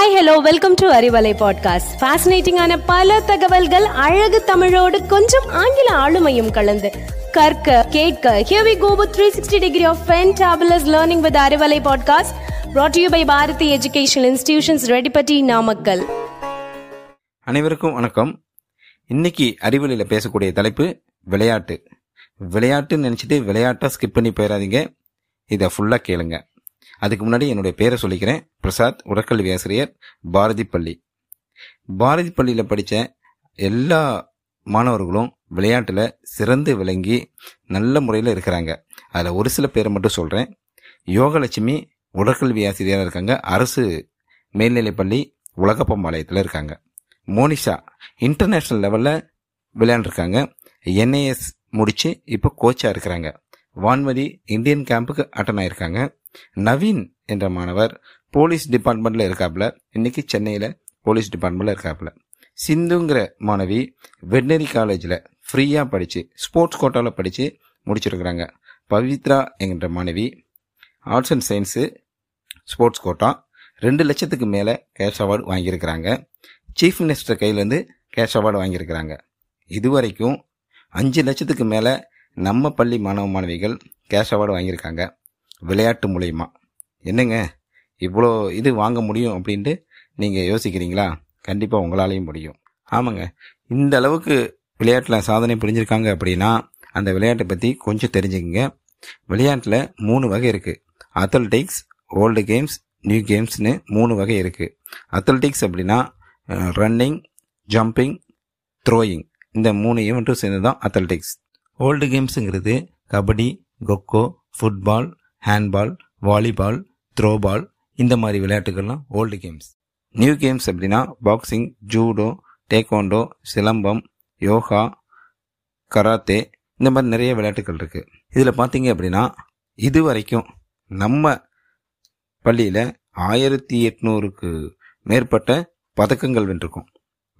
Hi hello welcome to Arivalai podcast ஃபேசினேட்டிங்கான பல தகவல்கள் அழகு தமிழோடு கொஞ்சம் ஆங்கில ஆளுமையும் கலந்து. கற்க கேட்க here we go with 360 degree of fantabulous learning with Arivalai podcast brought to you by Bharathi educational institutions Reddipatti Namakkal அனைவருக்கும் வணக்கம். இன்னைக்கு அறிவலையில் பேசக்கூடிய தலைப்பு விளையாட்டு. விளையாட்டுன்னு நினச்சிட்டு விளையாட்டை ஸ்கிப் பண்ணி போயிடாதீங்க இதை ஃபுல்லாக கேளுங்கள் அதுக்கு முன்னாடி என்னுடைய பேரை சொல்லிக்கிறேன். பிரசாத் உடற்கல்வி ஆசிரியர் பாரதி பள்ளி பாரதி பள்ளியில் படித்த எல்லா மாணவர்களும் விளையாட்டில் சிறந்து விளங்கி நல்ல முறையில் இருக்கிறாங்க. அதில் ஒரு சில பேரை மட்டும் சொல்கிறேன் யோகலட்சுமி உடற்கல்வி ஆசிரியராக இருக்காங்க. அரசு மேல்நிலைப்பள்ளி உலகப்பம்பாளையத்தில் இருக்காங்க. மோனிஷா இன்டர்நேஷ்னல் லெவலில் விளையாண்டுருக்காங்க. என்ஏஎஸ் முடித்து இப்போ கோச்சாக இருக்கிறாங்க. வான்மதி இந்தியன் கேம்புக்கு அட்டன் ஆயிருக்காங்க. நவீன் என்ற மாணவர் போலீஸ் டிபார்ட்மெண்ட்டில் இருக்காப்புல. இன்னைக்கு சென்னையில் போலீஸ் டிபார்ட்மெண்ட்டில் இருக்காப்புல. சிந்துங்கிற மாணவி வெட்னரி காலேஜில் ஃப்ரீயாக படித்து ஸ்போர்ட்ஸ் கோட்டாவில் படித்து முடிச்சிருக்கிறாங்க. பவித்ரா என்கின்ற மாணவி arts and science sports quota ரெண்டு லட்சத்துக்கு மேலே கேஷ் அவார்டு வாங்கியிருக்கிறாங்க. சீஃப் மினிஸ்டர் கையிலேருந்து கேஷ் அவார்டு வாங்கியிருக்கிறாங்க. இதுவரைக்கும் அஞ்சு லட்சத்துக்கு மேலே நம்ம பள்ளி மாணவ மாணவிகள் கேஷ் அவார்டு வாங்கியிருக்காங்க. விளையாட்டு மூலயமா. என்னங்க? இவ்வளோ இது வாங்க முடியும் அப்படின்ட்டு நீங்கள் யோசிக்கிறீங்களா? கண்டிப்பாக உங்களாலையும் முடியும். ஆமாங்க. இந்த அளவுக்கு விளையாட்டில் சாதனை புரிஞ்சிருக்காங்க அப்படின்னா அந்த விளையாட்டை பற்றி கொஞ்சம் தெரிஞ்சுக்கங்க. விளையாட்டில் மூணு வகை இருக்குது அத்லட்டிக்ஸ் ஓல்டு கேம்ஸ் நியூ கேம்ஸ்னு மூணு வகை இருக்குது அத்லட்டிக்ஸ் அப்படின்னா ரன்னிங் ஜம்பிங் த்ரோயிங் இந்த மூணு ஈவெண்ட்டும் சேர்ந்து தான் athletics old கேம்ஸுங்கிறது kabaddi kho kho football handball volleyball throwball இந்த மாதிரி விளையாட்டுகள்லாம் ஓல்டு கேம்ஸ் நியூ கேம்ஸ் அப்படின்னா boxing judo taekwondo silambam yoga karate இந்த மாதிரி நிறைய விளையாட்டுகள் இருக்குது இதில் பார்த்தீங்க அப்படின்னா இது வரைக்கும் நம்ம பள்ளியில் ஆயிரத்தி எட்நூறுக்கு மேற்பட்ட பதக்கங்கள் வென்றிருக்கோம்.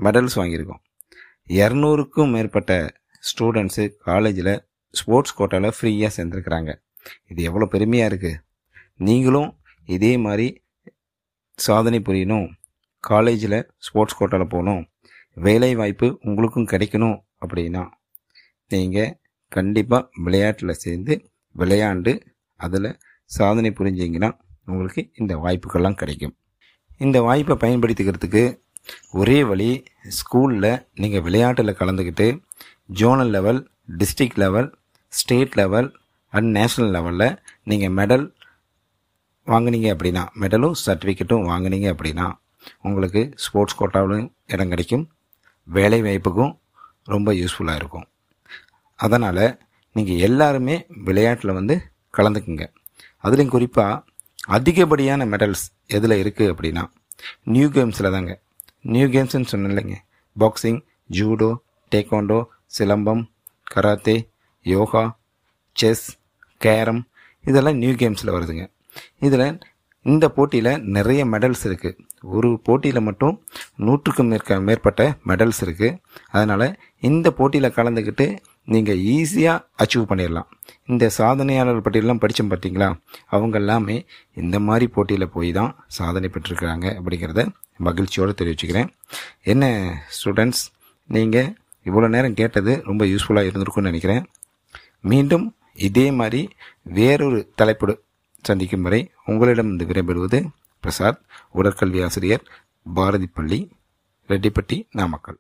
மெடல்ஸ் வாங்கியிருக்கோம். இரநூறுக்கும் மேற்பட்ட ஸ்டூடெண்ட்ஸு காலேஜில் ஸ்போர்ட்ஸ் கோட்டாவில் ஃப்ரீயாக சேர்ந்துருக்குறாங்க. இது எவ்வளோ பெருமையாக இருக்குது நீங்களும் இதே மாதிரி சாதனை புரியணும். காலேஜில் ஸ்போர்ட்ஸ் கோட்டாவில் போகணும். வேலை வாய்ப்பு உங்களுக்கும் கிடைக்கணும் அப்படின்னா நீங்கள் கண்டிப்பாக விளையாட்டில் சேர்ந்து விளையாண்டு அதில் சாதனை புரிஞ்சிங்கன்னா உங்களுக்கு இந்த வாய்ப்புகள்லாம் கிடைக்கும். இந்த வாய்ப்பை பயன்படுத்திக்கிறதுக்கு ஒரே வழி ஸ்கூலில் நீங்கள் விளையாட்டில் கலந்துக்கிட்டு zonal level district level state level and national லெவலில் நீங்கள் மெடல் வாங்குனீங்க அப்படின்னா மெடலும் சர்டிஃபிகேட்டும் வாங்குனீங்க அப்படின்னா உங்களுக்கு ஸ்போர்ட்ஸ் கோட்டாவிலும் இடம் கிடைக்கும். வேலை வாய்ப்புக்கும் ரொம்ப யூஸ்ஃபுல்லாக இருக்கும். அதனால் நீங்கள் எல்லாருமே விளையாட்டில் வந்து கலந்துக்குங்க. அதுலேயும் குறிப்பாக அதிகப்படியான மெடல்ஸ் எதில் இருக்குது அப்படின்னா நியூ கேம்ஸில் தாங்க. நியூ கேம்ஸ்னு சொன்னேன் boxing judo taekwondo silambam karate yoga chess carrom இதெல்லாம் நியூ கேம்ஸில் வருதுங்க. இதில் இந்த போட்டியில் நிறைய மெடல்ஸ் இருக்குது ஒரு போட்டியில் மட்டும் நூற்றுக்கும் மேற்க மேற்பட்ட மெடல்ஸ் இருக்குது அதனால் இந்த போட்டியில் கலந்துக்கிட்டு நீங்கள் ஈஸியாக அச்சீவ் பண்ணிடலாம். இந்த சாதனையாளர் பட்டியலாம் படித்தோம் பார்த்தீங்களா அவங்க எல்லாமே இந்த மாதிரி போட்டியில் போய் தான் சாதனை பெற்றிருக்கிறாங்க அப்படிங்கிறத மகிழ்ச்சியோடு தெரிவிச்சுக்கிறேன். என்ன ஸ்டூடெண்ட்ஸ் நீங்கள் இவ்வளோ நேரம் கேட்டது ரொம்ப யூஸ்ஃபுல்லாக இருந்திருக்கும்னு நினைக்கிறேன். மீண்டும் இதே மாதிரி வேறொரு தலைப்போடு சந்திக்கும் வரை உங்களிடம் இருந்து விடைபெறுவது பிரசாத் உடற்கல்வி ஆசிரியர் பாரதி பள்ளி ரெட்டிப்பட்டி நாமக்கல்.